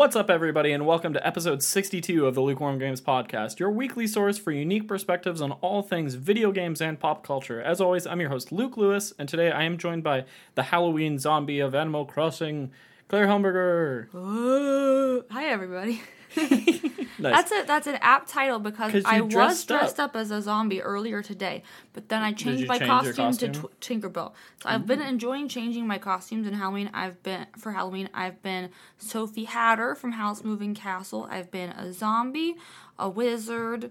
What's up, everybody, and welcome to episode 62 of the Lukewarm Games Podcast, your weekly source for unique perspectives on all things video games and pop culture. As always, I'm your host, Luke Lewis, and today I am joined by the Halloween zombie of Animal Crossing, Claire Helmberger. Hi everybody. Nice. That's a that's an apt title because I was dressed dressed up. up. as a zombie earlier today, but then I changed my change your costume, to costume? tw- Tinkerbell. So I've been enjoying changing my costumes in Halloween. I've been for Halloween. I've been Sophie Hatter from Howl's Moving Castle. I've been a zombie, a wizard.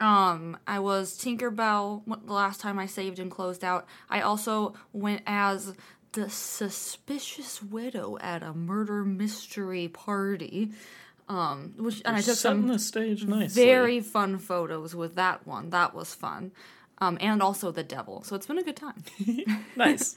Um, I was Tinkerbell the last time I saved and closed out. I also went as the suspicious widow at a murder mystery party. Um, which and I took some the stage nicely. very fun photos with that one. That was fun. Um, and also the devil. So it's been a good time. nice.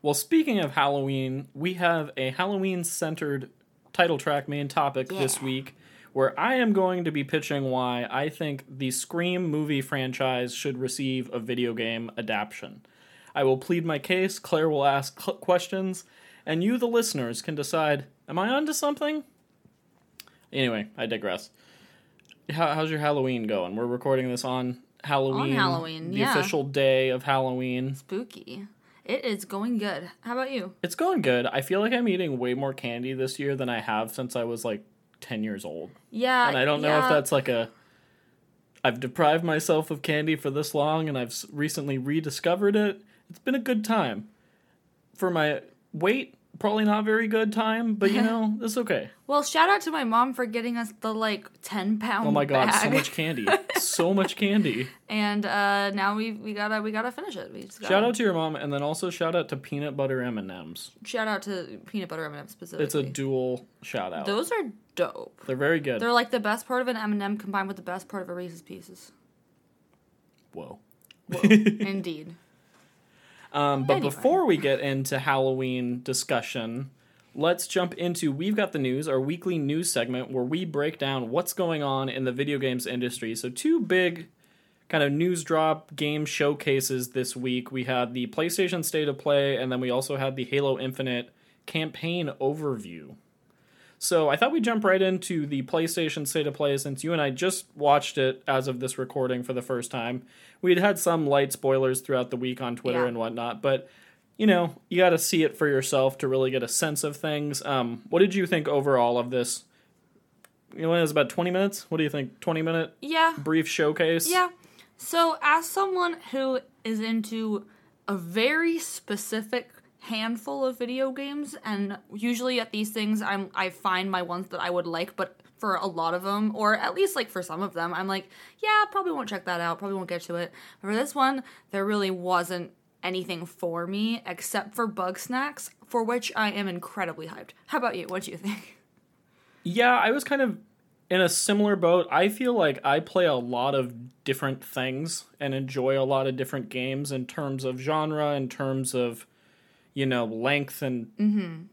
Well, speaking of Halloween, we have a Halloween centered title track main topic this week where I am going to be pitching why I think the Scream movie franchise should receive a video game adaptation. I will plead my case, Claire will ask questions, and you, the listeners, can decide am I onto something? Anyway, I digress. How, how's your Halloween going? We're recording this on Halloween. Halloween, the yeah. official day of Halloween. Spooky. It is going good. How about you? It's going good. I feel like I'm eating way more candy this year than I have since I was like 10 years old. Yeah. And I don't know if that's like a. I've deprived myself of candy for this long and I've recently rediscovered it. It's been a good time. For my weight, probably not very good time, but you know, it's okay. Well, shout out to my mom for getting us the like ten pound. Oh my god, so much candy. so much candy. And uh, now we we gotta we gotta finish it. We just gotta, Shout out to your mom and then also shout out to peanut butter M&Ms. shout out to peanut butter M and M's specifically. It's a dual shout out. Those are dope. They're very good. They're like the best part of an M&M combined with the best part of a Reese's Pieces. Whoa. Indeed. Um, but Anyway. before we get into Halloween discussion, let's jump into We've Got the News, our weekly news segment where we break down what's going on in the video games industry. So, two big kind of news drop game showcases this week. We had the PlayStation State of Play, and then we also had the Halo Infinite campaign overview. So, I thought we'd jump right into the PlayStation State of Play since you and I just watched it as of this recording for the first time. We'd had some light spoilers throughout the week on Twitter Yeah. and whatnot, but you know, you got to see it for yourself to really get a sense of things. Um, what did you think overall of this? You know, it was about 20 minutes. What do you think? 20 minute Yeah. brief showcase? Yeah. So, as someone who is into a very specific handful of video games, and usually at these things, I'm I find my ones that I would like, but for a lot of them, or at least like for some of them, I'm like, yeah, probably won't check that out. Probably won't get to it. But for this one, there really wasn't anything for me except for Bugsnax, for which I am incredibly hyped. How about you? What do you think? Yeah, I was kind of in a similar boat. I feel like I play a lot of different things and enjoy a lot of different games in terms of genre, in terms of you know length and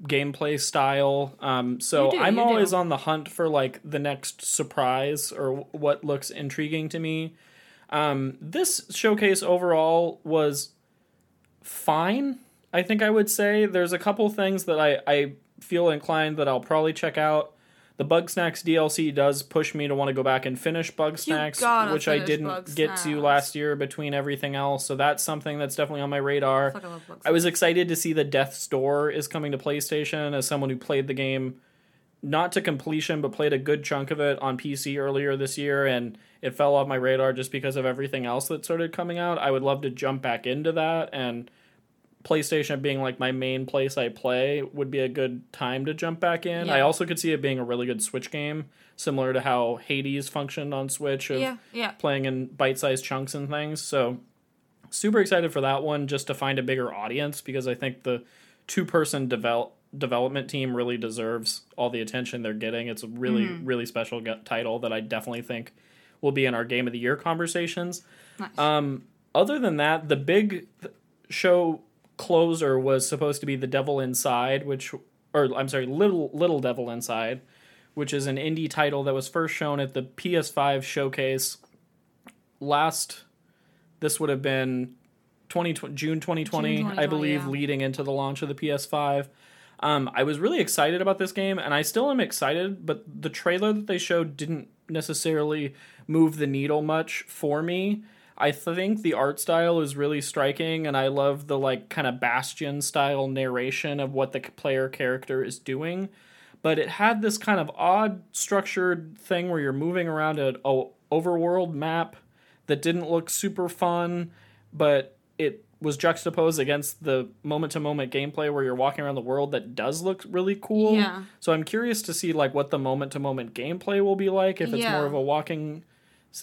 gameplay style. Um, so Mm-hmm. Do, I'm always do. on the hunt for like the next surprise or what looks intriguing to me. Um, this showcase overall was fine. I think I would say there's a couple things that I, I feel inclined that I'll probably check out. The Bugsnax DLC does push me to want to go back and finish Bugsnax, which I didn't Bug get to last year between everything else. So that's something that's definitely on my radar. I I was excited to see the Death's Door is coming to PlayStation as someone who played the game not to completion, but played a good chunk of it on PC earlier this year, and it fell off my radar just because of everything else that started coming out. I would love to jump back into that, and PlayStation being like my main place I play would be a good time to jump back in. I also could see it being a really good Switch game, similar to how Hades functioned on Switch of Yeah, yeah. playing in bite-sized chunks and things. So super excited for that one just to find a bigger audience because I think the two-person develop development team really deserves all the attention they're getting. It's a really really special title that I definitely think will be in our game of the year conversations. Nice. Um, other than that, the big show closer was supposed to be The Devil Inside, which, or I'm sorry, Little Little Devil Inside, which is an indie title that was first shown at the PS5 showcase last. This would have been 20, June 2020, June I believe, yeah. leading into the launch of the PS5. Um, I was really excited about this game, and I still am excited. But the trailer that they showed didn't necessarily move the needle much for me. I think the art style is really striking, and I love the like kind of Bastion style narration of what the player character is doing. But it had this kind of odd structured thing where you're moving around an overworld map that didn't look super fun, but it was juxtaposed against the moment to moment gameplay where you're walking around the world that does look really cool. Yeah. So I'm curious to see like what the moment to moment gameplay will be like if it's Yeah. more of a walking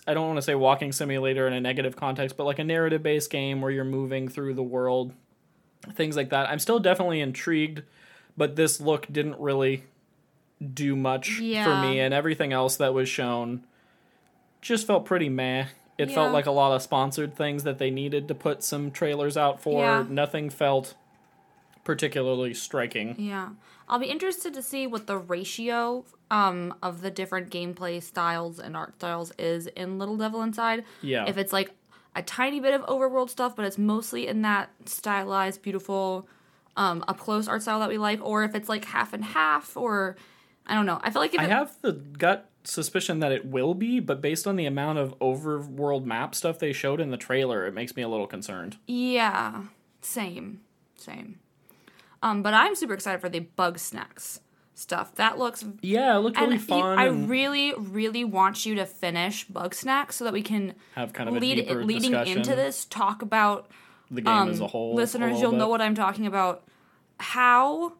I don't want to say walking simulator in a negative context, but like a narrative based game where you're moving through the world, things like that. I'm still definitely intrigued, but this look didn't really do much Yeah. for me, and everything else that was shown just felt pretty meh. It Yeah. felt like a lot of sponsored things that they needed to put some trailers out for. Yeah. Nothing felt particularly striking. Yeah. I'll be interested to see what the ratio um of the different gameplay styles and art styles is in Little Devil Inside. Yeah. If it's like a tiny bit of overworld stuff, but it's mostly in that stylized, beautiful, um, up close art style that we like, or if it's like half and half, or I don't know. I feel like if I it, have the gut suspicion that it will be, but based on the amount of overworld map stuff they showed in the trailer, it makes me a little concerned. Yeah, same, same. Um, but I'm super excited for the Bugsnax stuff. That looks Yeah, it looked really and you- fun. I really, really want you to finish Bugsnax so that we can have kind of a lead deeper leading discussion. into this talk about the game um, as a whole. listeners. little You'll bit, know what I'm talking about. How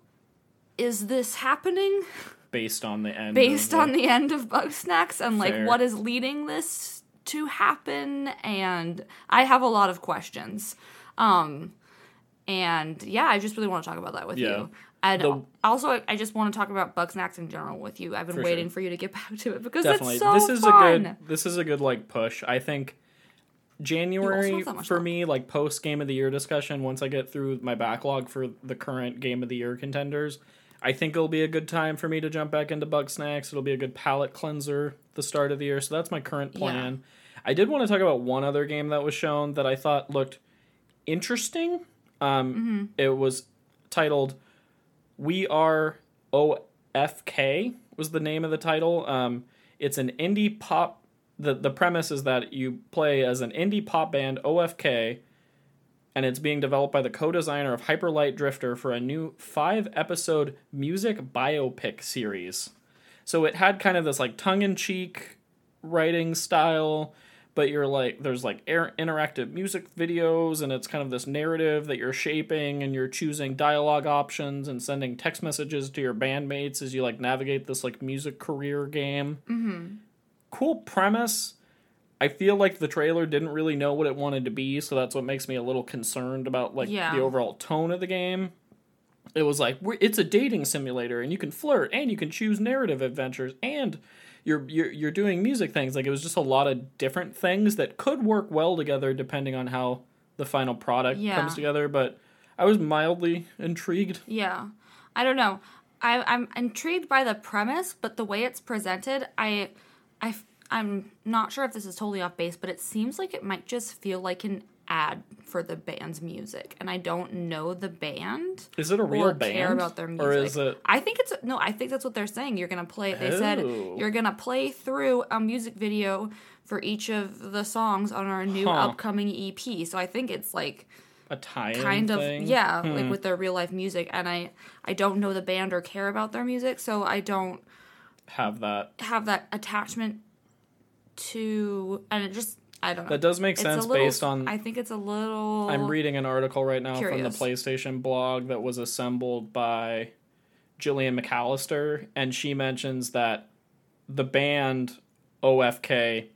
is this happening based on the end. based of on the end of Bugsnax and like what is leading this to happen? And I have a lot of questions. Um, and yeah, I just really want to talk about that with Yeah. you. And The- also, I- just want to talk about Bugsnax in general with you. I've been For waiting sure. for you to get back to it because definitely it's so this is fun. a good this is a good like push i think january have that much for left. me like post game of the year discussion once i get through my backlog for the current game of the year contenders i think it'll be a good time for me to jump back into Bugsnax it'll be a good palate cleanser the start of the year so that's my current plan i did want to talk about one other game that was shown that i thought looked interesting um, Mm-hmm. it was titled we are OFK was the name of the title. Um, it's an indie pop. The the premise is that you play as an indie pop band OFK, and it's being developed by the co-designer of Hyper Light Drifter for a new five episode music biopic series. So it had kind of this like tongue in cheek writing style, but you're like there's like air, interactive music videos and it's kind of this narrative that you're shaping and you're choosing dialogue options and sending text messages to your bandmates as you like navigate this like music career game. Mm-hmm. Cool premise. I feel like the trailer didn't really know what it wanted to be, so that's what makes me a little concerned about like Yeah. the overall tone of the game. It was like it's a dating simulator, and you can flirt, and you can choose narrative adventures, and you're you're you're doing music things. Like it was just a lot of different things that could work well together depending on how the final product Yeah. comes together. But I was mildly intrigued. Yeah, I don't know. I, I'm intrigued by the premise, but the way it's presented, I, I, I'm not sure if this is totally off base, but it seems like it might just feel like an ad for the band's music, and I don't know the band Is it a real or band, care about their music. or is it? I think it's no. I think that's what they're saying. You're gonna play. They said Oh. you're gonna play through a music video for each of the songs on our new Huh. upcoming EP. So I think it's like A tie kind of yeah Hmm. like with their real life music and i i don't know the band or care about their music so i don't have that. have that attachment to and it just i don't know That does make It's sense little- based on i think it's a little I'm reading an article right now Curious. from the PlayStation blog that was assembled by Jillian McAllister, and she mentions that the band OFK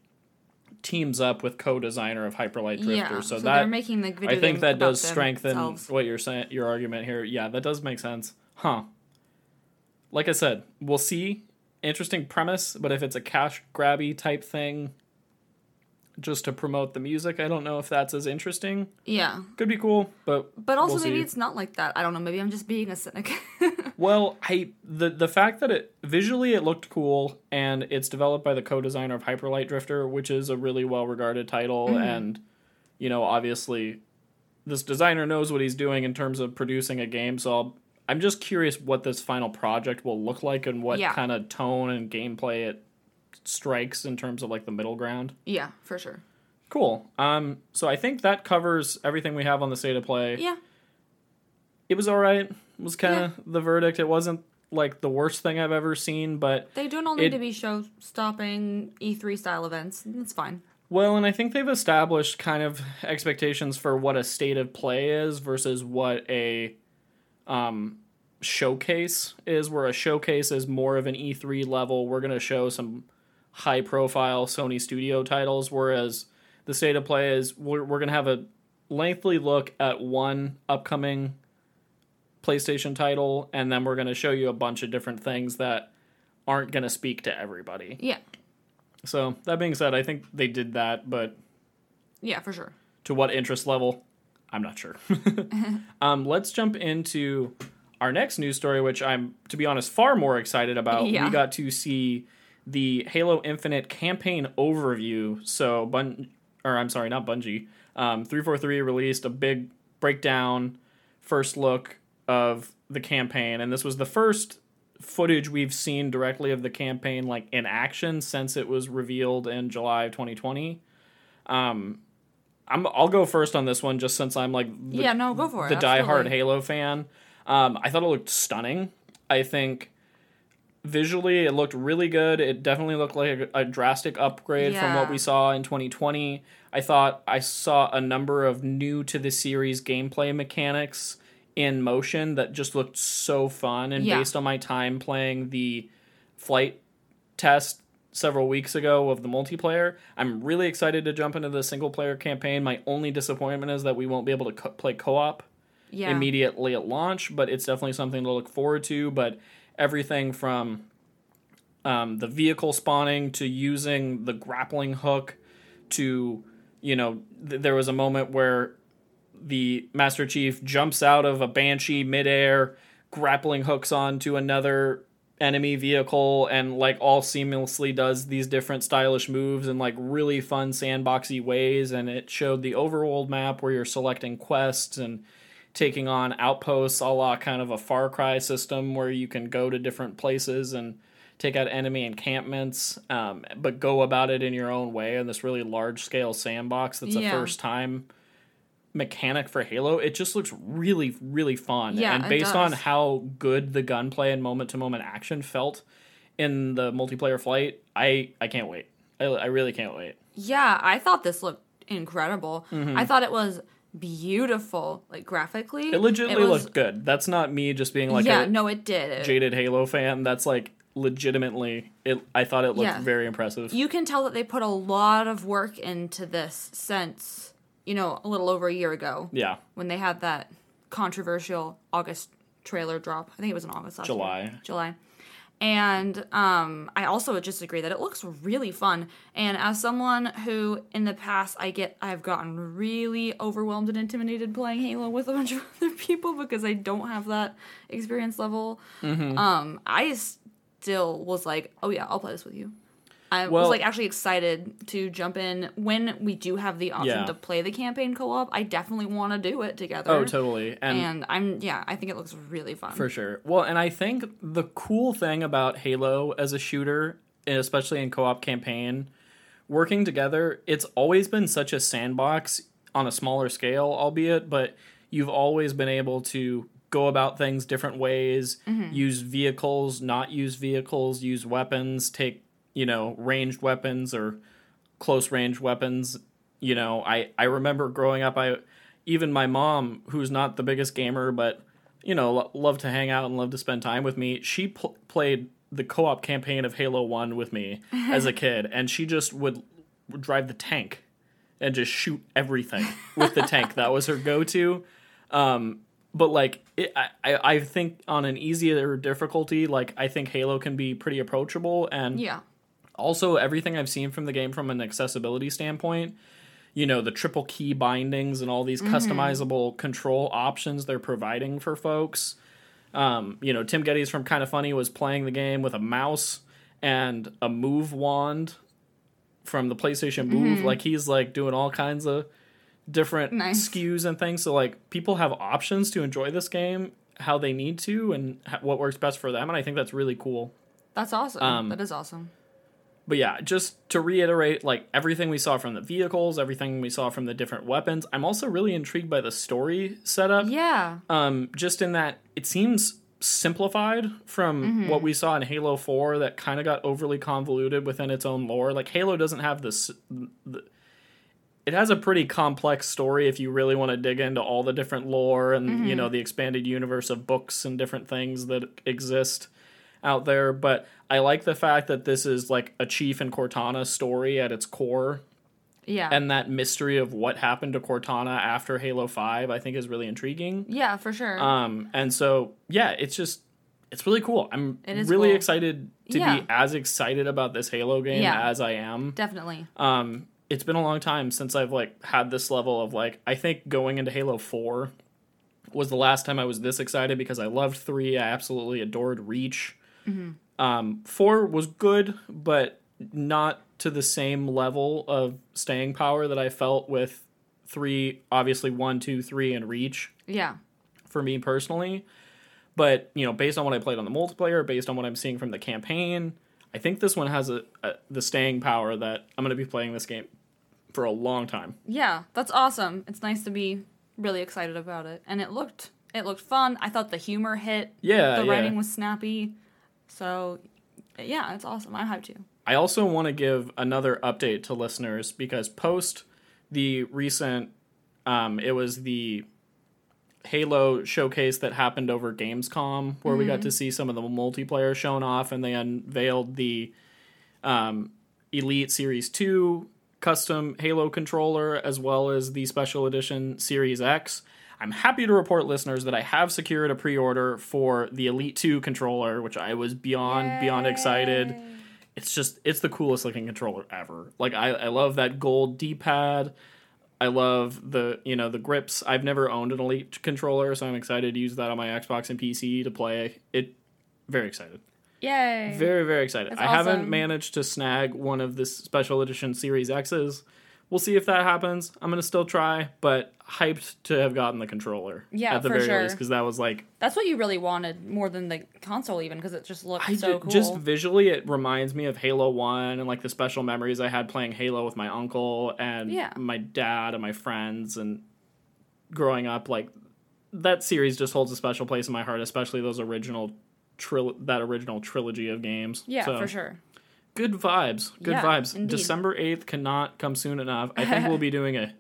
teams up with co-designer of Hyperlight Drifter. yeah so, so, that they're making the video I think that does strengthen themselves. what you're saying. Your argument here, yeah, that does make sense, huh? Like I said, we'll see. Interesting premise, but if it's a cash grabby type thing, just to promote the music, I don't know if that's as interesting. yeah Could be cool, but but also we'll maybe see. it's not like that i don't know maybe i'm just being a cynic Well, I the the fact that it visually it looked cool and it's developed by the co-designer of Hyperlight Drifter, which is a really well-regarded title Mm-hmm. and you know, obviously this designer knows what he's doing in terms of producing a game, so I'll I'm just curious what this final project will look like and what Yeah. kind of tone and gameplay it strikes in terms of like the middle ground. Yeah, for sure. Cool. Um, so I think that covers everything we have on the state of play. Yeah. It was all right. It was kind of the verdict. It wasn't like the worst thing I've ever seen, but They don't all need It- to be show stopping E3 style events. That's fine. well, and I think they've established kind of expectations for what a state of play is versus what a um, showcase is. Where a showcase is more of an E3 level. We're gonna show some high profile Sony Studio titles, whereas the state of play is we're, we're gonna have a lengthy look at one upcoming PlayStation title, and then we're gonna show you a bunch of different things that aren't gonna speak to everybody. Yeah. So that being said, I think they did that, but Yeah, for sure. to what interest level, I'm not sure. um, let's jump into our next news story, which I'm, to be honest, far more excited about. Yeah. We got to see the Halo Infinite campaign overview. So, Bun, or I'm sorry, not Bungie. Um, 343 released a big breakdown, first look of the campaign, and this was the first footage we've seen directly of the campaign like in action since it was revealed in July of 2020. Um, I'm I'll go first on this one just since I'm like the, yeah, no, go for it. the diehard. Halo fan. Um, I thought it looked stunning. I think visually it looked really good. It definitely looked like a, a drastic upgrade from what we saw in 2020. I thought I saw a number of new to the series gameplay mechanics in motion that just looked so fun. And Yeah. based on my time playing the flight test several weeks ago of the multiplayer, I'm really excited to jump into the single player campaign. My only disappointment is that we won't be able to co- play co op Yeah. immediately at launch, but it's definitely something to look forward to. But everything from um, the vehicle spawning to using the grappling hook to, you know, th- there was a moment where the Master Chief jumps out of a Banshee midair, grappling hooks onto another enemy vehicle, and like all seamlessly does these different stylish moves in like really fun sandboxy ways. And it showed the overworld map where you're selecting quests and taking on outposts a la kind of a Far Cry system where you can go to different places and take out enemy encampments, um, but go about it in your own way in this really large scale sandbox that's a first time mechanic for Halo. It just looks really, really fun. Yeah, and based on how good the gunplay and moment to moment action felt in the multiplayer flight, I, I can't wait. I, I really can't wait. Yeah, I thought this looked incredible. Mm-hmm. I thought it was beautiful, like graphically. It legitimately was- looked good. That's not me just being like yeah, a, no, it did. It- jaded Halo fan. That's like legitimately it. I thought it looked Yeah. very impressive. you can tell that they put a lot of work into this since you know a little over a year ago yeah, when they had that controversial August trailer drop. I think it was in August July. year. July. And um, I also just agree that it looks really fun. And as someone who, in the past, I get I've gotten really overwhelmed and intimidated playing Halo with a bunch of other people because I don't have that experience level. Mm-hmm. Um, I still was like, oh yeah, I'll play this with you. I Well- was like actually excited to jump in when we do have the option Yeah. to play the campaign co-op. I definitely want to do it together. Oh, totally. And, And I'm yeah, I think it looks really fun. for sure. Well, and I think the cool thing about Halo as a shooter, especially in co-op campaign, working together, it's always been such a sandbox on a smaller scale, albeit, but you've always been able to go about things different ways, mm-hmm. use vehicles, not use vehicles, use weapons, take, you know, ranged weapons or close range weapons. You know, I I remember growing up I even my mom who's not the biggest gamer but you know, lo- loved to hang out and loved to spend time with me. She pl- played the co-op campaign of Halo 1 with me as a kid and she just would, would drive the tank and just shoot everything with the tank. That was her go-to. Um, but like it, I, I I think on an easier difficulty, like I think Halo can be pretty approachable and yeah. Also everything I've seen from the game from an accessibility standpoint, you know, the triple key bindings and all these customizable control options they're providing for folks. Um, you know, Tim Gettys from Kind of Funny was playing the game with a mouse and a move wand from the PlayStation Move. Like he's like doing all kinds of different Nice. SKUs and things. So like people have options to enjoy this game how they need to and what works best for them and I think that's really cool. That's awesome. Um, that is awesome. But yeah, just to reiterate, like everything we saw from the vehicles, everything we saw from the different weapons, I'm also really intrigued by the story setup. Yeah. Um, just in that it seems simplified from Mm-hmm. what we saw in Halo 4 that kind of got overly convoluted within its own lore. Like Halo doesn't have this the, it has a pretty complex story if you really want to dig into all the different lore and Mm-hmm. you know the expanded universe of books and different things that exist out there, but I like the fact that this is like a Chief and Cortana story at its core Yeah. and that mystery of what happened to Cortana after Halo 5 I think is really intriguing. yeah, for sure. Um, and so yeah, it's just it's really cool. I'm really cool. excited to Yeah. be as excited about this Halo game Yeah. as I am. Definitely. Um, it's been a long time since I've like had this level of like I think going into Halo 4 was the last time I was this excited because I loved 3. I absolutely adored Reach. Um, 4 was good, but not to the same level of staying power that I felt with 3, obviously one, two, three, and Reach Yeah. for me personally. But you know, based on what I played on the multiplayer, based on what I'm seeing from the campaign, I think this one has a, a the staying power that I'm going to be playing this game for a long time. Yeah, that's awesome. It's nice to be really excited about it. And it looked it looked fun. I thought the humor hit. Yeah, The yeah. writing was snappy. So yeah, it's awesome. I'm hyped too. I also want to give another update to listeners because post the recent, um, it was the Halo showcase that happened over Gamescom, where we got to see some of the multiplayer shown off, and they unveiled the um, Elite Series 2 custom Halo controller as well as the special edition Series X. I'm happy to report, listeners, that I have secured a pre order for the Elite 2 controller, which I was beyond, beyond excited it's just it's the coolest looking controller ever. Like I, I love that gold D pad. I love the you know the grips. I've never owned an Elite controller, so I'm excited to use that on my Xbox and PC to play it. Very excited, Yay. very very excited. That's I haven't managed to snag one of this special edition Series X's. We'll see if that happens. I'm gonna still try, but hyped to have gotten the controller. Yeah, at the for very sure. least, because that was like That's what you really wanted more than the console even because it just looked I so cool. just visually it reminds me of Halo 1 and like the special memories I had playing Halo with my uncle and Yeah. my dad and my friends and growing up like that series just holds a special place in my heart especially those original tril- that original trilogy of games. yeah, So, for sure. Good vibes. Good Yeah, vibes. indeed. December 8th cannot come soon enough. I think we'll be doing a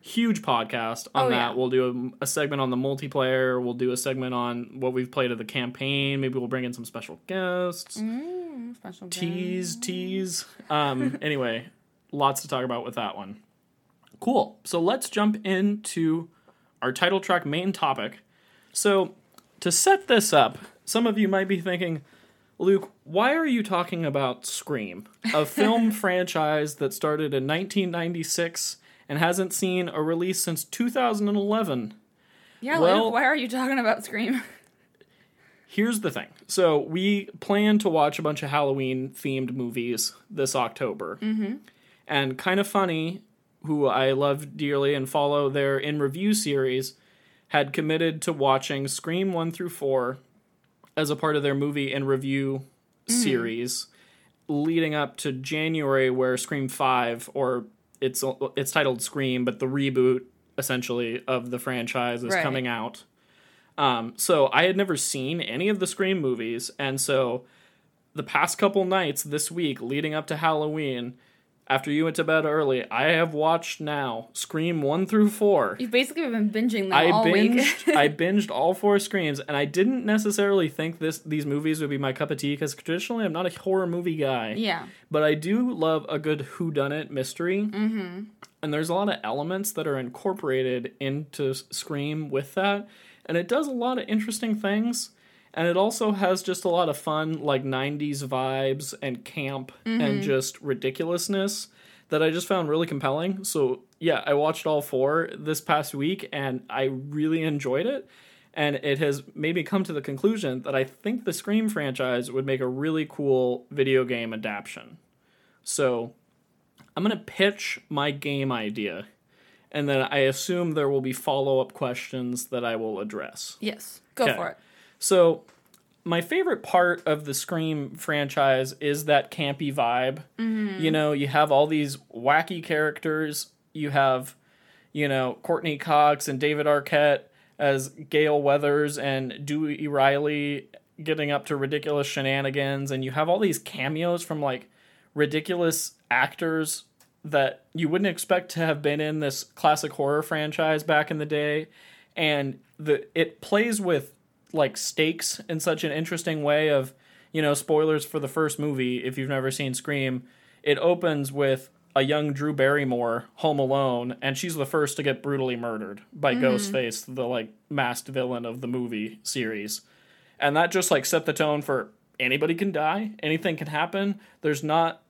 huge podcast on Oh, that. yeah. We'll do a, a segment on the multiplayer. We'll do a segment on what we've played of the campaign. Maybe we'll bring in some special guests. Mm, special Tease, tease. Um, anyway, lots to talk about with that one. Cool. So let's jump into our title track main topic. So, to set this up, some of you might be thinking, Luke, why are you talking about Scream, a film franchise that started in 1996 and hasn't seen a release since 2011? Yeah, Well- Luke, why are you talking about Scream? Here's the thing. So we plan to watch a bunch of Halloween themed movies this October. Mm-hmm. And kind of funny, who I love dearly and follow their in review series, had committed to watching Scream one through four as a part of their movie and review series, leading up to January, where Scream five, or it's it's titled Scream, but the reboot essentially of the franchise is Right. coming out. Um, so I had never seen any of the Scream movies, and so the past couple nights this week leading up to Halloween, after you went to bed early, I have watched now Scream one through four. You've basically been binging them I all week. binged I binged all four screams and I didn't necessarily think this these movies would be my cup of tea because traditionally I'm not a horror movie guy. yeah. But I do love a good whodunit mystery. Mm-hmm. And there's a lot of elements that are incorporated into Scream with that. And it does a lot of interesting things. And it also has just a lot of fun, like 90s vibes and camp and mm-hmm. just ridiculousness that I just found really compelling. So, yeah, I watched all four this past week and I really enjoyed it. And it has made me come to the conclusion that I think the Scream franchise would make a really cool video game adaptation. So, I'm going to pitch my game idea. and then I assume there will be follow up questions that I will address. Yes. Go Okay. for it. So, my favorite part of the Scream franchise is that campy vibe. Mm-hmm. You know, you have all these wacky characters. You have, you know, Courteney Cox and David Arquette as Gale Weathers and Dewey Riley getting up to ridiculous shenanigans. And you have all these cameos from like ridiculous actors that you wouldn't expect to have been in this classic horror franchise back in the day and the it plays with like stakes in such an interesting way of you know spoilers for the first movie if you've never seen scream it opens with a young drew barrymore home alone and she's the first to get brutally murdered by mm-hmm. ghostface the like masked villain of the movie series. And that just like set the tone for anybody can die anything can happen. There's not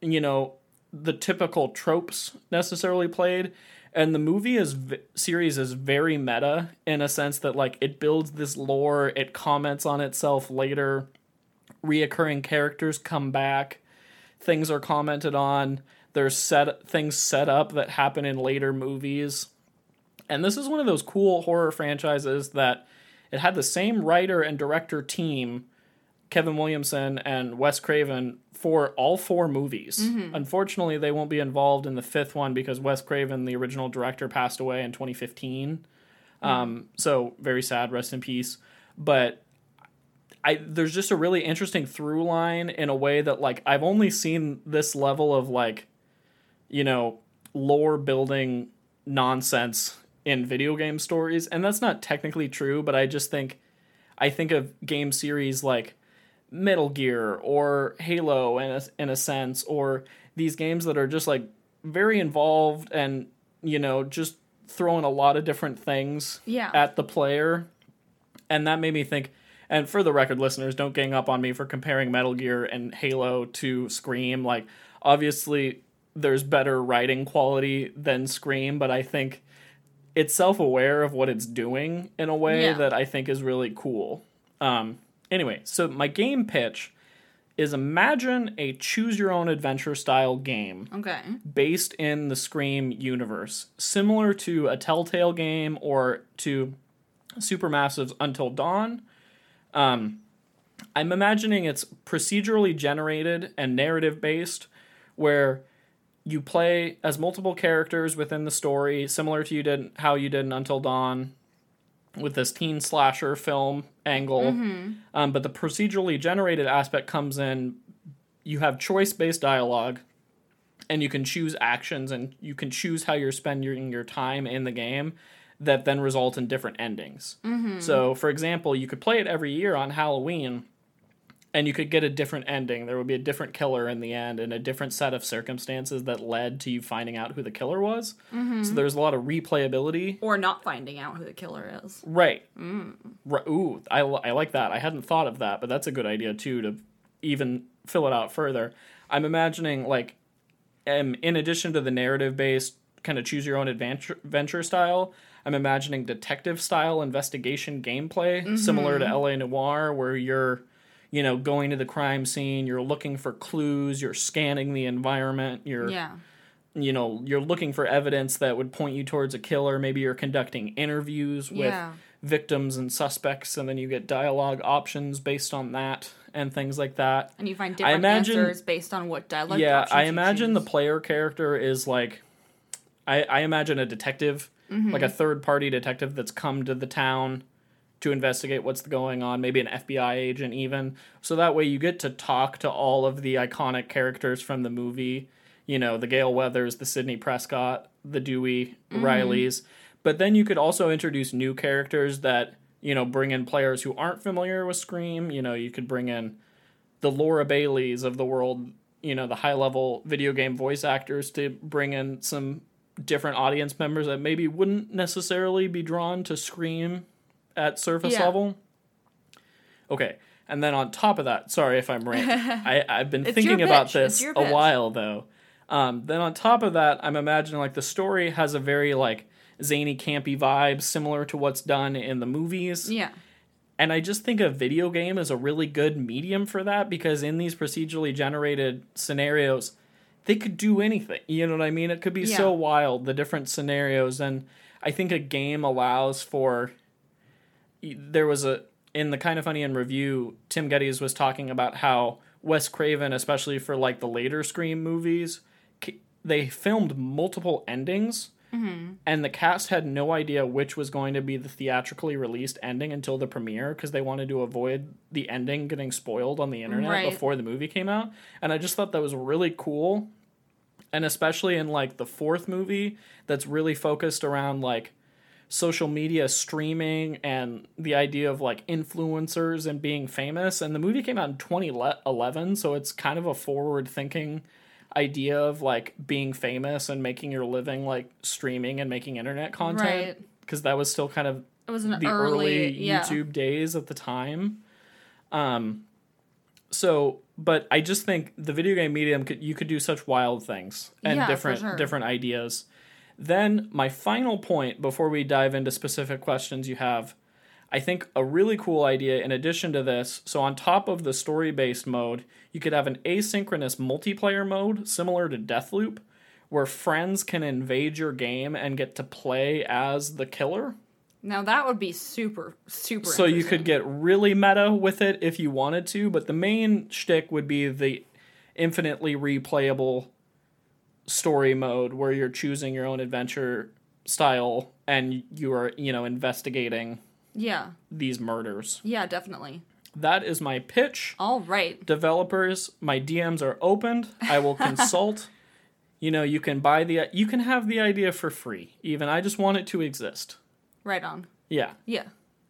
you know the typical tropes necessarily played and the movie is series is very meta in a sense that like it builds this lore it comments on itself later reoccurring characters come back things are commented on there's set things set up that happen in later movies. And this is one of those cool horror franchises that it had the same writer and director team Kevin Williamson and Wes Craven for all four movies. Unfortunately, they won't be involved in the fifth one because Wes Craven, the original director, passed away in 2015. Um, so very sad, rest in peace. But I there's just a really interesting through line in a way that like I've only seen this level of like, you know, lore building nonsense in video game stories, and that's not technically true. But I just think I think of game series like Metal Gear or Halo in a, in a sense, or these games that are just like very involved and you know just throwing a lot of different things Yeah. at the player, and that made me think. And for the record, listeners, don't gang up on me for comparing Metal Gear and Halo to Scream. Like, obviously, there's better writing quality than Scream, but I think it's self aware of what it's doing in a way Yeah. that I think is really cool. Um, anyway, so my game pitch is imagine a choose your own adventure style game Okay. based in the Scream universe, similar to a Telltale game or to Supermassive's Until Dawn. Um, I'm imagining it's procedurally generated and narrative based, where you play as multiple characters within the story, similar to you did how you did in Until Dawn, with this teen slasher film angle. Um, but the procedurally generated aspect comes in. You have choice based dialogue and you can choose actions and you can choose how you're spending your time in the game that then result in different endings. So, for example, you could play it every year on Halloween and you could get a different ending. There would be a different killer in the end and a different set of circumstances that led to you finding out who the killer was. Mm-hmm. So, there's a lot of replayability. Or not finding out who the killer is. Right. Mm. Right. Ooh, I, I like that. I hadn't thought of that, but that's a good idea too to even fill it out further. I'm imagining like, um, in addition to the narrative based kind of choose your own adventure adventure style, I'm imagining detective style investigation gameplay mm-hmm. similar to LA Noire, where you're, you know, going to the crime scene, you're looking for clues, you're scanning the environment, you're Yeah. you know you're looking for evidence that would point you towards a killer maybe you're conducting interviews with Yeah. victims and suspects and then you get dialogue options based on that and things like that And you find different imagine- answers based on what dialogue. yeah options i imagine the player character is like i, I imagine a detective Mm-hmm. like a third party detective that's come to the town to investigate what's going on maybe an fbi agent even. So that way you get to talk to all of the iconic characters from the movie. You know the gale weathers the Sidney prescott the dewey mm-hmm. rileys. But then you could also introduce new characters that you know bring in players who aren't familiar with scream. You know you could bring in the Laura Baileys of the world, you know, the high level video game voice actors to bring in some different audience members that maybe wouldn't necessarily be drawn to Scream at surface Yeah. level. Okay. And then on top of that, sorry if I'm ranting. I, I've been thinking about this a while though. Um, then on top of that, I'm imagining like the story has a very like zany, campy vibe, similar to what's done in the movies. Yeah. And I just think a video game is a really good medium for that because in these procedurally generated scenarios, they could do anything. You know what I mean? It could be so wild, the different scenarios. And I think a game allows for. There was a. In the Kind of Funny in review, Tim Gettys was talking about how Wes Craven, especially for like the later Scream movies, they filmed multiple endings. Mm-hmm. And the cast had no idea which was going to be the theatrically released ending until the premiere because they wanted to avoid the ending getting spoiled on the internet Right. before the movie came out. And I just thought that was really cool. And especially in like the fourth movie that's really focused around like social media streaming and the idea of like influencers and being famous. And the movie came out in 2011, so it's kind of a forward thinking idea of like being famous and making your living like streaming and making internet content Right. because that was still kind of It was the early, early, yeah. YouTube days at the time. Um, so, but I just think the video game medium could you could do such wild things and Yeah, different sure. different ideas. Then my final point before we dive into specific questions you have, I think a really cool idea in addition to this. So on top of the story based mode, you could have an asynchronous multiplayer mode similar to Deathloop, where friends can invade your game and get to play as the killer. Now that would be super, super. So you could get really meta with it if you wanted to, but the main shtick would be the infinitely replayable story mode where you're choosing your own adventure style and you are, you know, investigating Yeah, these murders. yeah, definitely. That is my pitch. All right. Developers, my DMs are opened. I will consult. you know, you can buy the you can have the idea for free. Even I just want it to exist. Right on. Yeah. Yeah.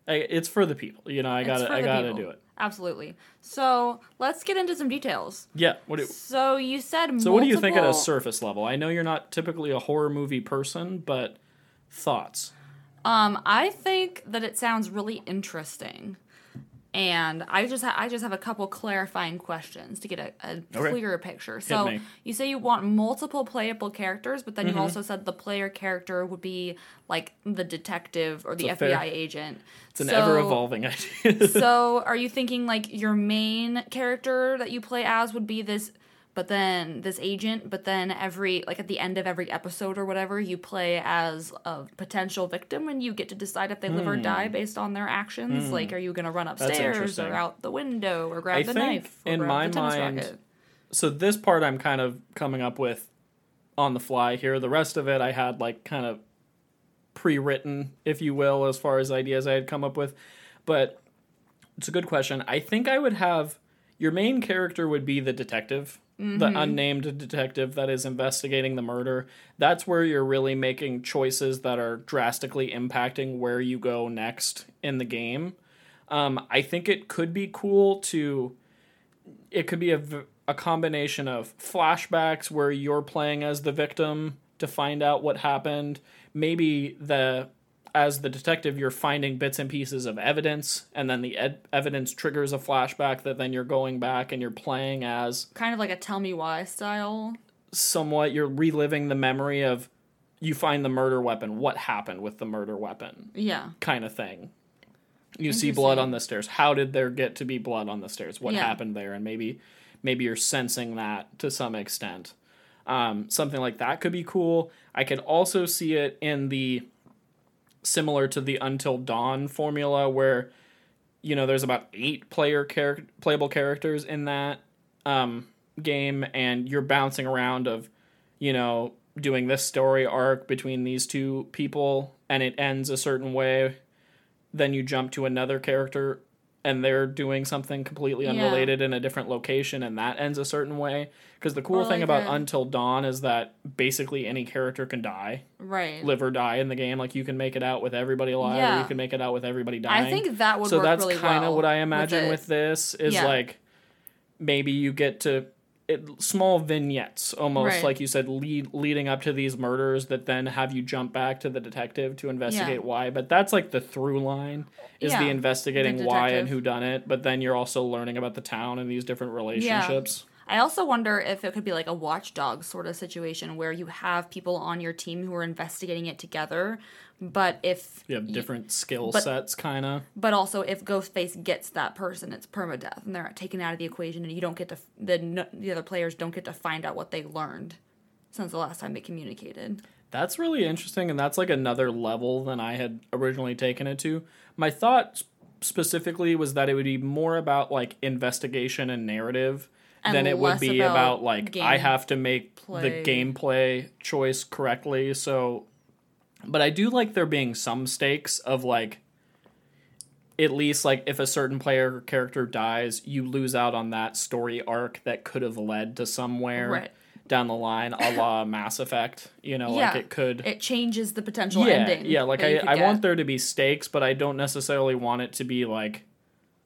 I, it's for the people. You know, I got to I got to do it. Absolutely. So let's get into some details. Yeah. What do, So you said So, what do you think at a surface level? I know you're not typically a horror movie person, but thoughts? Um, I think that it sounds really interesting, and I just ha- I just have a couple clarifying questions to get a, a Okay. clearer picture. So you say you want multiple playable characters, but then Mm-hmm. you also said the player character would be like the detective or the FBI fair- agent. It's an So- ever evolving idea. so are you thinking like your main character that you play as would be this but then this agent but then every like at the end of every episode or whatever you play as a potential victim and you get to decide if they live or die based on their actions like are you going to run upstairs Hmm. or out the window or grab I the knife or in my mind- racket so this part I'm kind of coming up with on the fly here. The rest of it I had like kind of pre-written, if you will, as far as ideas I had come up with. But it's a good question. I think I would have your main character would be the detective, the unnamed detective that is investigating the murder. That's where you're really making choices that are drastically impacting where you go next in the game. Um, I think it could be cool to it could be a combination of flashbacks where you're playing as the victim to find out what happened maybe the as the detective you're finding bits and pieces of evidence and then the ed- evidence triggers a flashback that then you're going back and you're playing as kind of like a tell me why style somewhat you're reliving the memory of you find the murder weapon what happened with the murder weapon yeah kind of thing. You see blood on the stairs. How did there get to be blood on the stairs? What Yeah. happened there? And maybe maybe you're sensing that to some extent. Um, something like that could be cool. I could also see it in the similar to the Until Dawn formula where you know there's about eight player char- playable characters in that um, game and you're bouncing around of you know doing this story arc between these two people and it ends a certain way then you jump to another character and they're doing something completely Yeah. unrelated in a different location and that ends a certain way because the cool Or thing like about a- until dawn is that basically any character can die right live or die in the game like you can make it out with everybody alive or you can make it out with everybody dying i think that would so that's really kind of well what I imagine it. with, this is Yeah. like maybe you get to it, small vignettes almost Right. like you said lead, leading up to these murders that then have you jump back to the detective to investigate why. But that's like the through line is Yeah, the investigating the why and who done it. But then you're also learning about the town and these different relationships. I also wonder if it could be like a watchdog sort of situation where you have people on your team who are investigating it together, but if You have different skill but- sets, kind of. but also if Ghostface gets that person, it's permadeath, and they're taken out of the equation, and you don't get to the the other players don't get to find out what they learned since the last time they communicated. That's really interesting, and that's like another level than I had originally taken it to. My thought specifically was that it would be more about like investigation and narrative And than it would be about about like I have to make play. the gameplay choice correctly. So, but I do like there being some stakes of like at least like if a certain player or character dies, you lose out on that story arc that could have led to somewhere Right. down the line, a la Mass Effect. You know, yeah, like it could It changes the potential yeah, ending. Yeah, like I, I get. want there to be stakes, but I don't necessarily want it to be like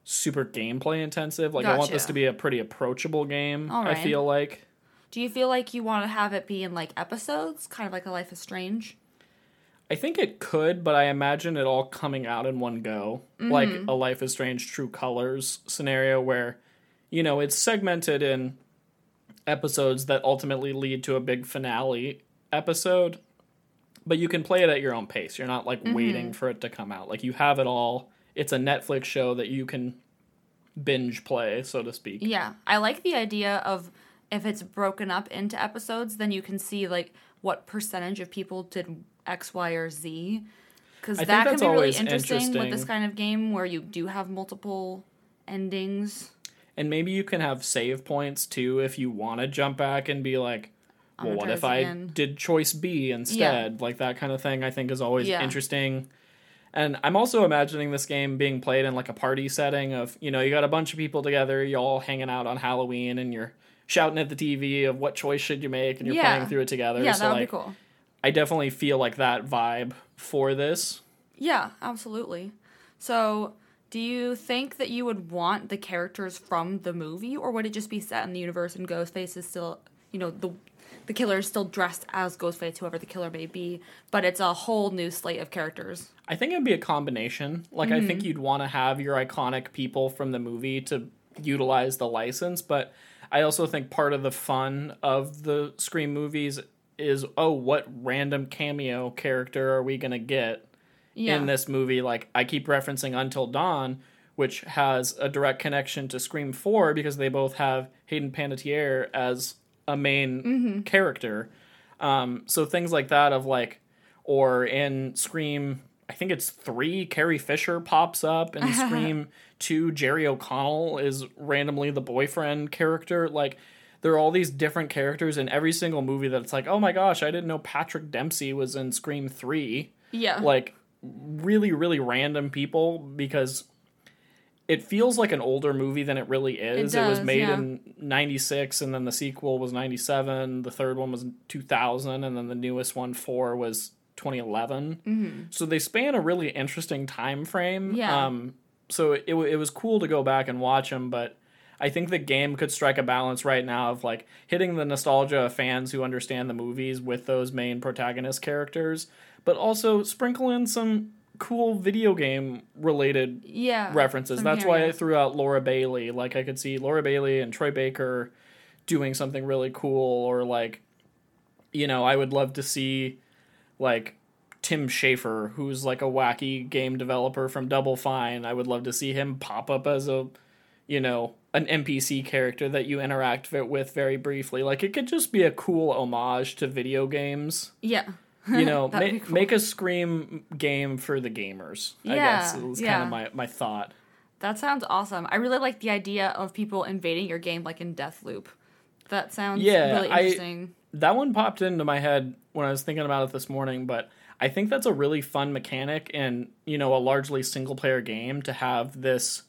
super gameplay intensive. Like I want this to be a pretty approachable game. I feel like. Do you feel like you want to have it be in like episodes, kind of like a Life is Strange? I think it could, but I imagine it all coming out in one go, like mm-hmm. a Life is Strange True Colors scenario where, you know, it's segmented in episodes that ultimately lead to a big finale episode, but you can play it at your own pace. You're not like waiting mm-hmm. for it to come out. Like you have it all. It's a Netflix show that you can binge play, so to speak. Yeah, I like the idea of if it's broken up into episodes, then you can see like what percentage of people did X, Y, or Z. Because that can be really always interesting, with this kind of game where you do have multiple endings. And maybe you can have save points too if you want to jump back and be like, well, what if this I again. did choice B instead? Like that kind of thing, I think is always Yeah. interesting. And I'm also imagining this game being played in like a party setting of, you know, you got a bunch of people together, you all hanging out on Halloween, and you're shouting at the TV of what choice should you make, and you're Yeah. playing through it together. Yeah, so that would like, be cool. I definitely feel like that vibe for this. Yeah, absolutely. So, do you think that you would want the characters from the movie, or would it just be set in the universe and Ghostface is still, you know, the the killer is still dressed as Ghostface, whoever the killer may be, but it's a whole new slate of characters? I think it'd be a combination. Like I Mm-hmm. think you'd want to have your iconic people from the movie to utilize the license, but I also think part of the fun of the Scream movies is oh, what random cameo character are we going to get Yeah. in this movie? Like I keep referencing Until Dawn, which has a direct connection to Scream 4 because they both have Hayden Panettiere as a main Mm-hmm. character. Um, so things like that of like, or in Scream, I think it's three, Carrie Fisher pops up. In Scream 2, Jerry O'Connell is randomly the boyfriend character. Like, there are all these different characters in every single movie that it's like, oh my gosh, I didn't know Patrick Dempsey was in Scream 3 yeah. like really really random people because it feels like an older movie than it really is. It, was made yeah. in 96 and then the sequel was 97, the third one was 2000 and then the newest one 4 was 2011. Mm-hmm. So they span a really interesting time frame. Yeah. Um so it, it was cool to go back and watch them but I think the game could strike a balance right now of like hitting the nostalgia of fans who understand the movies with those main protagonist characters, but also sprinkle in some cool video game related yeah. references. That's why I threw out Laura Bailey. Like I could see Laura Bailey and Troy Baker doing something really cool, or like, you know, I would love to see like Tim Schafer, who's like a wacky game developer from Double Fine. I would love to see him pop up as a, you know, an NPC character that you interact with very briefly. Like it could just be a cool homage to video games. Yeah. You know, ma- cool. make a Scream game for the gamers. I Yeah, guess is kind yeah. of my, my thought. That sounds awesome. I really like the idea of people invading your game like in Deathloop. That sounds Yeah, really I- interesting. that one popped into my head when I was thinking about it this morning, but I think that's a really fun mechanic in, you know, a largely single player game to have this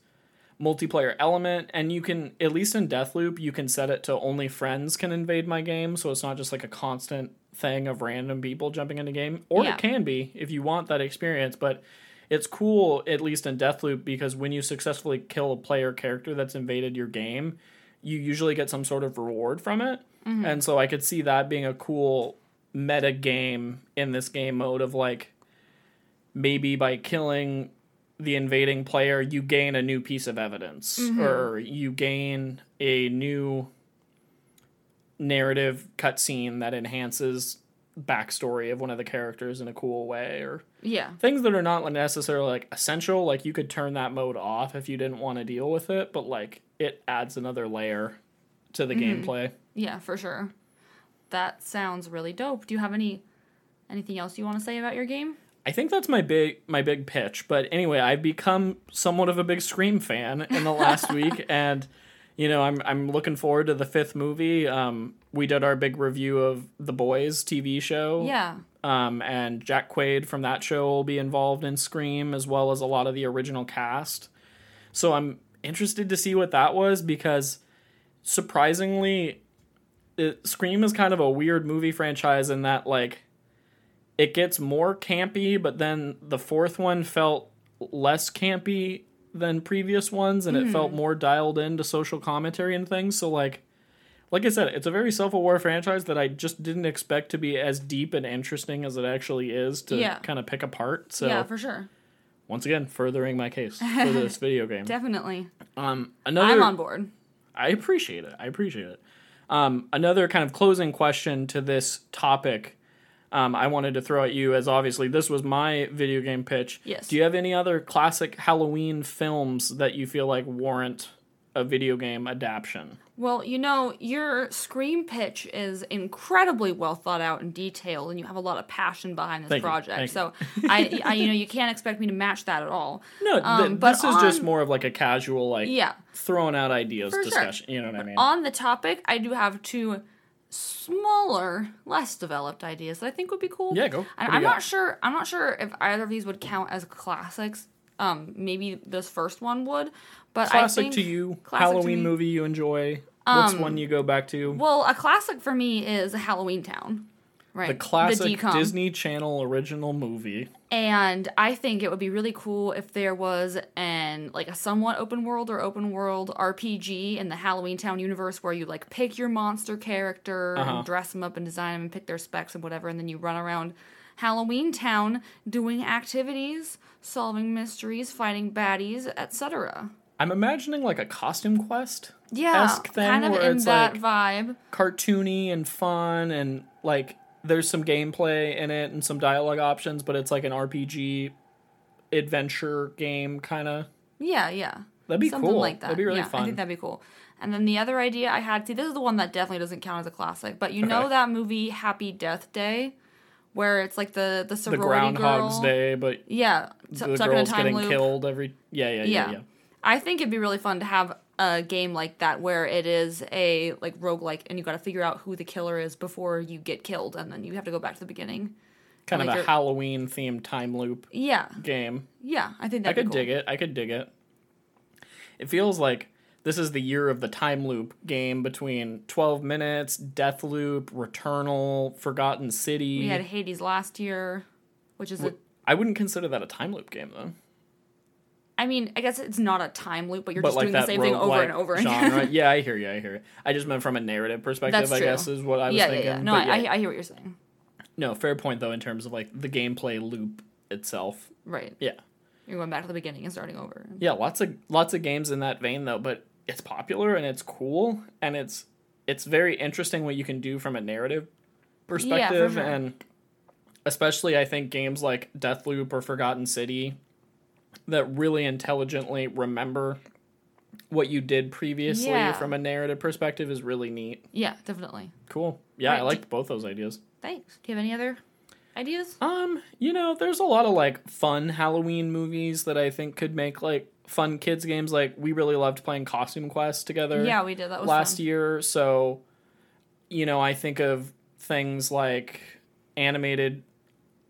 multiplayer element and you can at least in Deathloop you can set it to only friends can invade my game so it's not just like a constant thing of random people jumping into game. Or Yeah. it can be if you want that experience but it's cool at least in Deathloop because when you successfully kill a player character that's invaded your game you usually get some sort of reward from it. Mm-hmm. And so I could see that being a cool meta game in this game mode of like maybe by killing the invading player you gain a new piece of evidence mm-hmm. or you gain a new narrative cutscene that enhances backstory of one of the characters in a cool way or Yeah. things that are not necessarily like essential like you could turn that mode off if you didn't want to deal with it but like it adds another layer to the mm-hmm. gameplay Yeah, for sure. That sounds really dope. Do you have any anything else you want to say about your game? I think that's my big my big pitch. But anyway, I've become somewhat of a big Scream fan in the last week, and you know I'm I'm looking forward to the fifth movie. Um, we did our big review of the Boys TV show. Yeah. Um, and Jack Quaid from that show will be involved in Scream as well as a lot of the original cast. So I'm interested to see what that was because surprisingly, it, Scream is kind of a weird movie franchise in that like it gets more campy, but then the fourth one felt less campy than previous ones, and it felt more dialed into social commentary and things. So like like I said, it's a very self-aware franchise that I just didn't expect to be as deep and interesting as it actually is to Yeah. kind of pick apart. So yeah, for sure. once again, furthering my case for this video game. Definitely. Um, another, I'm on board. I appreciate it. I appreciate it. Um, another kind of closing question to this topic. Um, I wanted to throw at you as obviously this was my video game pitch. Yes. Do you have any other classic Halloween films that you feel like warrant a video game adaptation? Well, you know, your Scream pitch is incredibly well thought out and detailed, and you have a lot of passion behind this Thank project. So, I, I, you know, you can't expect me to match that at all. No, th- Um, but this is just more of like a casual, like Yeah. throwing out ideas For sure. discussion. You know what I mean? On the topic, I do have two smaller, less developed ideas that I think would be cool. Yeah, go. What And do you I'm not sure. I'm not sure if either of these would count as classics. Um, maybe this first one would, but I classic to you, classic to Halloween me. movie you enjoy. What's Um, one you go back to? Well, a classic for me is Halloween Town. Right. the classic DCOM. Disney Channel original movie. And I think it would be really cool if there was an like a somewhat open world or open world RPG in the Halloween Town universe where you like pick your monster character Uh-huh. and dress them up and design them and pick their specs and whatever, and then you run around Halloween Town doing activities, solving mysteries, fighting baddies, etc. I'm imagining like a costume quest, Yeah, kind of in that like- vibe. cartoony and fun, and like there's some gameplay in it and some dialogue options, but it's like an RPG adventure game kind of. Yeah, yeah. That'd be Something cool. like that. That'd be really yeah, fun. I think that'd be cool. And then the other idea I had, see, this is the one that definitely doesn't count as a classic, but you know that movie Happy Death Day, where it's like the the the sorority Groundhog's girl. Day, but Yeah, the stuck in a girl's time getting loop. killed every. Yeah, yeah, yeah, Yeah. yeah. I think it'd be really fun to have a game like that where it is a like roguelike and you got to figure out who the killer is before you get killed and then you have to go back to the beginning. Kind Like of a Halloween themed time loop Yeah. game. Yeah, I think I that'd could cool. dig it. I could dig it. It feels like this is the year of the time loop game between 12 minutes, Death Loop, Returnal, Forgotten City. We had Hades last year, which is a I wouldn't consider that a time loop game though. I mean, I guess it's not a time loop, but you're but just like doing the same thing over and over genre. again. yeah, I hear you. I hear you. I just meant from a narrative perspective. That's I guess is what I was yeah, thinking. yeah, yeah. No, I, yeah. I, hear what you're saying. no, fair point though in terms of like the gameplay loop itself. Right. Yeah, You're going back to the beginning and starting over. yeah. Lots of lots of games in that vein though, but it's popular and it's cool and it's it's very interesting what you can do from a narrative perspective sure. and especially I think games like Deathloop or Forgotten City that really intelligently remember what you did previously Yeah. from a narrative perspective is really neat. Yeah, definitely. Cool. Yeah, Right, I liked both those ideas. Thanks. Do you have any other ideas? Um, you know, there's a lot of like fun Halloween movies that I think could make like fun kids games. Like we really loved playing Costume Quest together. Yeah, we did. That was last fun. year. So, you know, I think of things like animated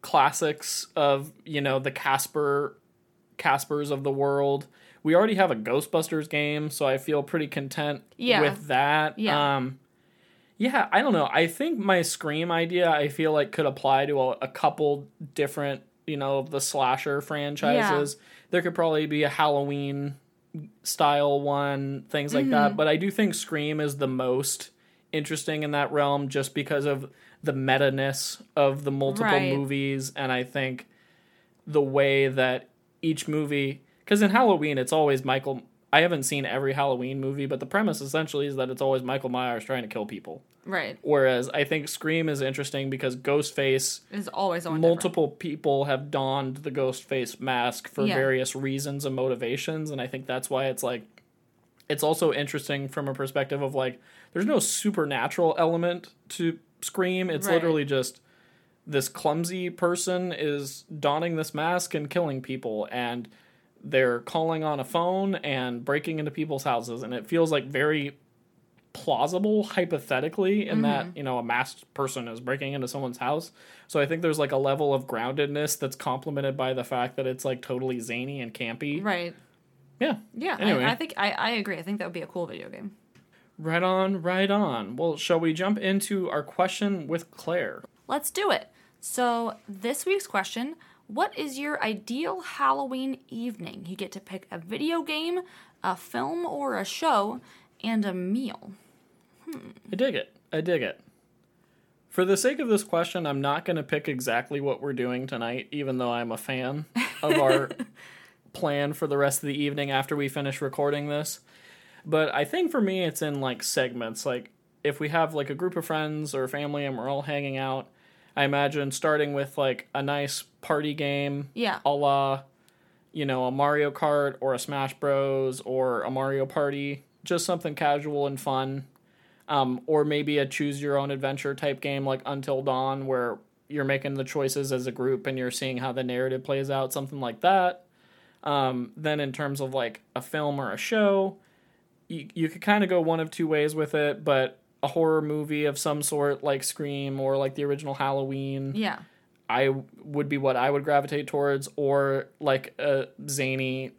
classics of you know the Casper Caspers of the world. We already have a Ghostbusters game, so I feel pretty content Yeah. with that. Yeah. Um, yeah, I don't know. I think my Scream idea I feel like could apply to a, a couple different, you know, the slasher franchises. There could probably be a Halloween style one, things like Mm-hmm. that. But I do think Scream is the most interesting in that realm just because of the meta ness of the multiple Right. movies. And I think the way that each movie, because in Halloween, it's always Michael I haven't seen every Halloween movie, but the premise essentially is that it's always Michael Myers trying to kill people. Right. Whereas I think Scream is interesting because Ghostface, Is always on multiple people have donned the Ghostface mask for Yeah. various reasons and motivations, and I think that's why it's like, it's also interesting from a perspective of like, there's no supernatural element to Scream. It's Right. literally just this clumsy person is donning this mask and killing people, and they're calling on a phone and breaking into people's houses, and it feels like very plausible hypothetically in that mm-hmm. you know a masked person is breaking into someone's house so i think there's like a level of groundedness that's complemented by the fact that it's like totally zany and campy Right. yeah Yeah. Anyway. I, I think I, I agree. I think that would be a cool video game. right on right on well shall we jump into our question with claire Let's do it. So, this week's question What is your ideal Halloween evening? You get to pick a video game, a film or a show, and a meal. i dig it i dig it for the sake of this question i'm not going to pick exactly what we're doing tonight even though i'm a fan of our plan for the rest of the evening after we finish recording this. But I think for me, it's in like segments. Like if we have like a group of friends or family and we're all hanging out, I imagine starting with like a nice party game, Yeah. a la, you know, a Mario Kart or a Smash Bros. or a Mario Party, just something casual and fun. Um, or maybe a choose your own adventure type game like Until Dawn, where you're making the choices as a group and you're seeing how the narrative plays out, something like that. Um, then in terms of like a film or a show, you, you could kind of go one of two ways with it, but a horror movie of some sort like Scream or like the original Halloween, Yeah. I would be what I would gravitate towards, or like a zany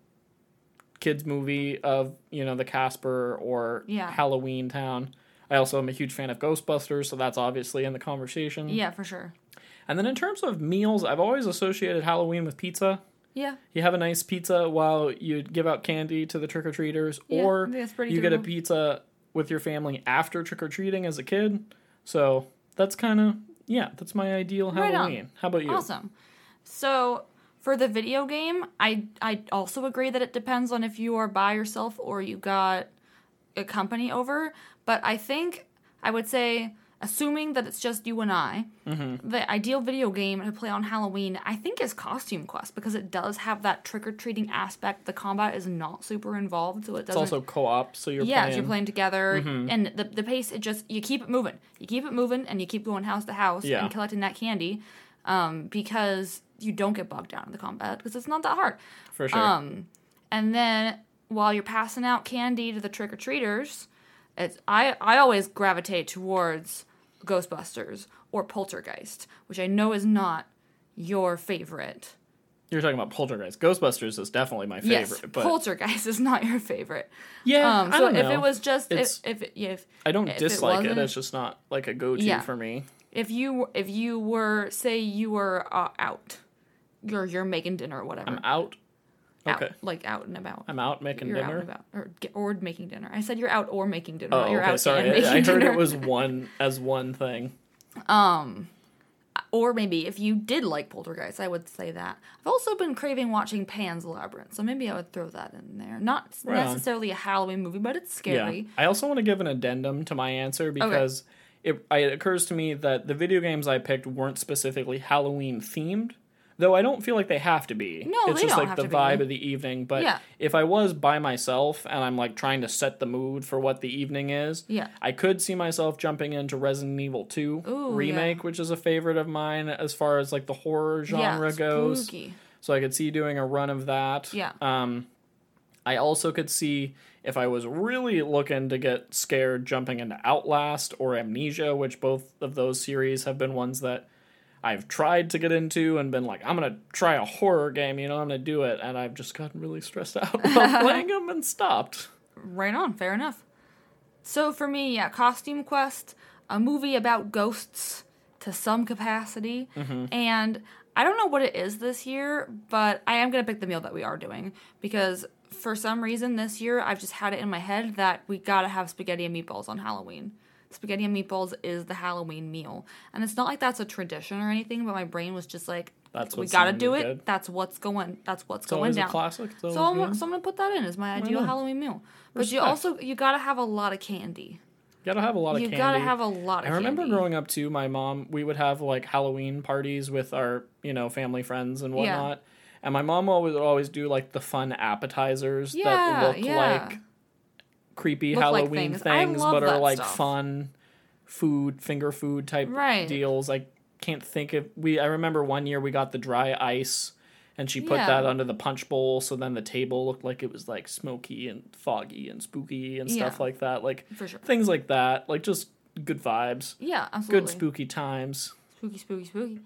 kids movie of you know the Casper or Yeah. Halloween Town. I also am a huge fan of Ghostbusters, so that's obviously in the conversation. Yeah, for sure. And then in terms of meals, I've always associated Halloween with pizza. Yeah. You have a nice pizza while you give out candy to the trick or treaters, Yeah, or you get a pizza with your family after trick or treating as a kid. So that's kind of yeah, that's my ideal Right on. Halloween. How about you? Awesome. So for the video game, I I also agree that it depends on if you are by yourself or you got a company over. But I think I would say, assuming that it's just you and I, Mm-hmm. the ideal video game to play on Halloween, I think, is Costume Quest because it does have that trick or treating aspect. The combat is not super involved, so it doesn't. It's also co-op, so you're yeah, playing. Mm-hmm. you're playing together, and the the pace it just you keep it moving, you keep it moving, and you keep going house to house Yeah. and collecting that candy, um, because you don't get bogged down in the combat because it's not that hard. for sure. Um, and then while you're passing out candy to the trick or treaters, it's I I always gravitate towards Ghostbusters or Poltergeist, which I know is not your favorite. you're talking about Poltergeist. Ghostbusters is definitely my favorite, yes, but Poltergeist is not your favorite. yeah, Um, I don't know. if it was just It's- if if if I don't if dislike it. wasn't- It's just not like a go-to Yeah. for me. if you if you were say you were uh, out, you're you're making dinner or whatever. I'm out. Out, Okay, like out and about. I'm out making you're out dinner. and about, or or making dinner. I said you're out or making dinner. Oh, you're okay. out Sorry, I, I heard dinner. it was one as one thing. Um, or maybe if you did like Poltergeist, I would say that. I've also been craving watching Pan's Labyrinth, so maybe I would throw that in there. Not Right on. necessarily a Halloween movie, but it's scary. Yeah. I also want to give an addendum to my answer because it, it occurs to me that the video games I picked weren't specifically Halloween themed. Though I don't feel like they have to be. No, it's they just don't like have the to be. vibe of the evening. But Yeah. if I was by myself and I'm like trying to set the mood for what the evening is, Yeah. I could see myself jumping into Resident Evil 2 Ooh, remake, which is a favorite of mine as far as like the horror genre yeah, goes. spooky. So I could see doing a run of that. Yeah. Um, I also could see if I was really looking to get scared, jumping into Outlast or Amnesia, which both of those series have been ones that I've tried to get into and been like, I'm gonna try a horror game, you know, I'm gonna do it, and I've just gotten really stressed out while playing them and stopped. Right on, fair enough. So for me, yeah, Costume Quest, a movie about ghosts to some capacity, Mm-hmm. and I don't know what it is this year, but I am gonna pick the meal that we are doing because for some reason this year I've just had it in my head that we gotta have spaghetti and meatballs on Halloween. Spaghetti and meatballs is the Halloween meal, and it's not like that's a tradition or anything, but my brain was just like, That's we gotta do it. good. That's what's going. That's what's It's going down. classic. So I'm, so I'm gonna put that in as my ideal? Halloween meal. But you also you gotta have a lot of candy. You gotta have a lot of You candy. gotta have a lot I of. remember candy. growing up too. My mom, we would have like Halloween parties with our, you know, family friends and Yeah. whatnot. And my mom always would always do like the fun appetizers that look yeah. like creepy Look like Halloween things. Things, but are like stuff. fun food, finger food type Right. deals. I can't think of we. I remember one year we got the dry ice. And she put Yeah. that under the punch bowl, so then the table looked like it was like smoky and foggy and spooky and stuff Yeah. like that. Like for sure. things like that, like just good vibes, Yeah, absolutely. good spooky times. spooky, spooky, spooky.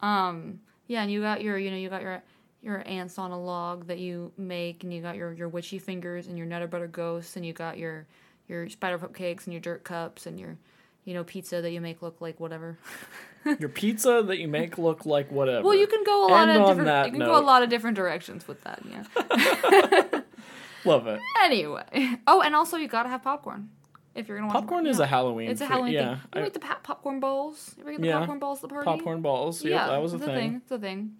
Um, yeah, and you got your, you know, you got your your ants on a log that you make, and you got your your witchy fingers and your nutter butter ghosts, and you got your your spider cupcakes and your dirt cups and your, you know, pizza that you make look like whatever. Your pizza that you make look like whatever. Well, you can go a lot And of different. You can go a lot of different directions with that. Yeah. love it. anyway. Oh, and also you gotta have popcorn if you're gonna watch Popcorn is a Halloween. It's a Halloween yeah, thing. You I- make the popcorn balls. You ever get the Yeah. popcorn balls at the party? popcorn balls. Yep, Yeah, that was a it's thing. It's a thing.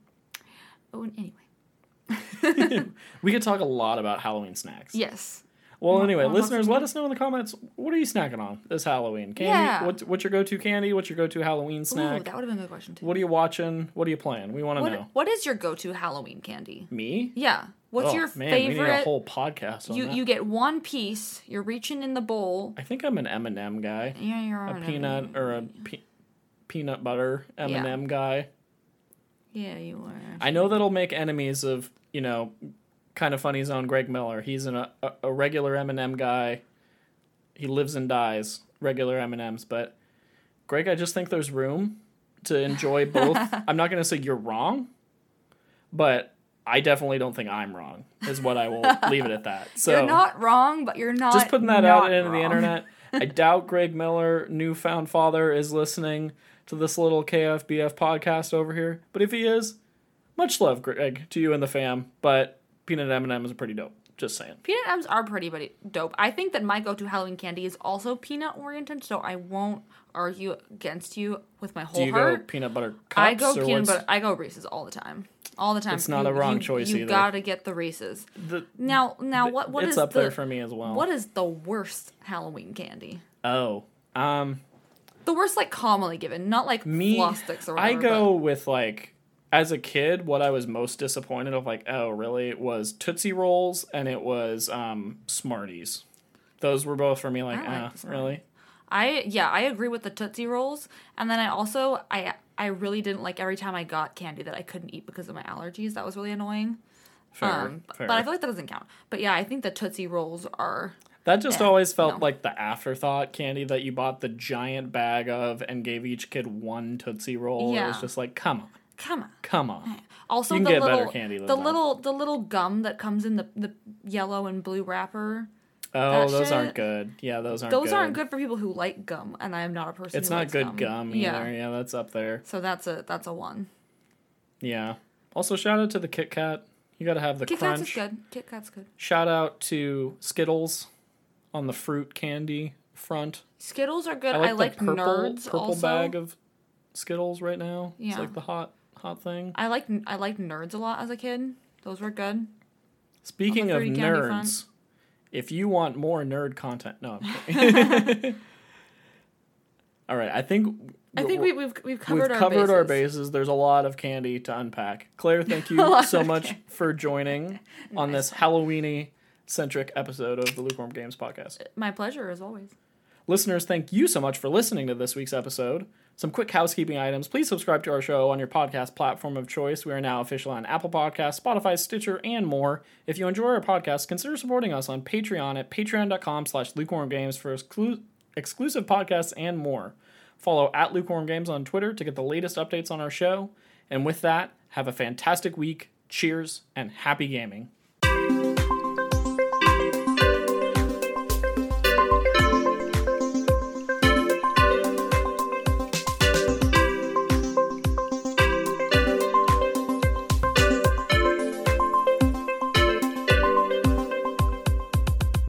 Oh, and anyway. We could talk a lot about Halloween snacks. Yes. Well, anyway, wanna listeners, let us know in the comments what are you snacking on this Halloween? Candy? Yeah. What's, what's your go-to candy? What's your go-to Halloween Ooh, snack? that would have been good question too. What are you watching? What are you playing? We want to know. what is your go-to Halloween candy? Me? Yeah. What's Oh, your man, We need a favorite? whole podcast on You that. you get one piece. You're reaching in the bowl. I think I'm an M&M guy. Yeah, you're A peanut or a pe- peanut butter M&M guy. Yeah, you are. I know that'll make enemies of you know, Kinda Funny's own Greg Miller. He's an, a a regular M&M guy. He lives and dies regular M and M's, but Greg, I just think there's room to enjoy both. I'm not gonna say you're wrong, but I definitely don't think I'm wrong. Is what I will leave it at that. So you're not wrong, but you're not. just putting that out into the internet. I doubt Greg Miller, newfound father, is listening to this little KFBF podcast over here. But if he is, much love, Greg, to you and the fam. But peanut M&M is pretty dope. Just saying. Peanut M's are pretty but dope. I think that my go-to Halloween candy is also peanut oriented, so I won't argue against you with my whole Do you go heart. peanut butter cups? I go peanut butter. I go Reese's all the time. All the time. It's not You- a wrong you- choice you either. gotta get the Reese's. The, Now, now, what? What it's is up the, there for me as well. What is the worst Halloween candy? Oh, um, The worst, like commonly given, not like me. or I whatever. go with like. As a kid, what I was most disappointed of, like, oh, really, was Tootsie Rolls and it was um, Smarties. Those were both for me, like, I like ah, really? I yeah, I agree with the Tootsie Rolls, and then I also I I really didn't like every time I got candy that I couldn't eat because of my allergies. That was really annoying. Fair, um, fair. but I feel like that doesn't count. But yeah, I think the Tootsie Rolls are That just always felt no. like the afterthought candy that you bought the giant bag of and gave each kid one Tootsie Roll. It was just like, come on, come on. come on. Also, You can the get little the that. little the little gum that comes in the the yellow and blue wrapper. Oh, those aren't good. Yeah, those aren't good. Those good. aren't good for people who like gum, and I am not a person. It's not good gum, either. Yeah, Yeah. that's up there. so that's a that's a one. Yeah. Also, shout out to the Kit Kat. You got to have the Kit Kat's crunch. is good. Kit Kat's good. Shout out to Skittles on the fruit candy front. Skittles are good. I I like, like, purple Nerds purple also. bag of Skittles right now. Yeah. It's like the hot hot thing. I like I like Nerds a lot as a kid. Those were good. Speaking of front. nerds, if you want more nerd content, no. I'm. All right, I think I think we, we've we've covered we've our covered bases. our bases. There's a lot of candy to unpack. Claire, thank you so much for joining on this Halloweeny centric episode of the Lukewarm Games podcast. My pleasure as always. Listeners, thank you so much for listening to this week's episode. Some quick housekeeping items. Please subscribe to our show on your podcast platform of choice. We are now official on Apple Podcasts, Spotify, Stitcher, and more. If you enjoy our podcast, consider supporting us on Patreon at patreon.com slash lukewarmgames for exclu- exclusive podcasts and more. Follow at Lukewarm Games on Twitter to get the latest updates on our show. And with that, have a fantastic week. Cheers and happy gaming.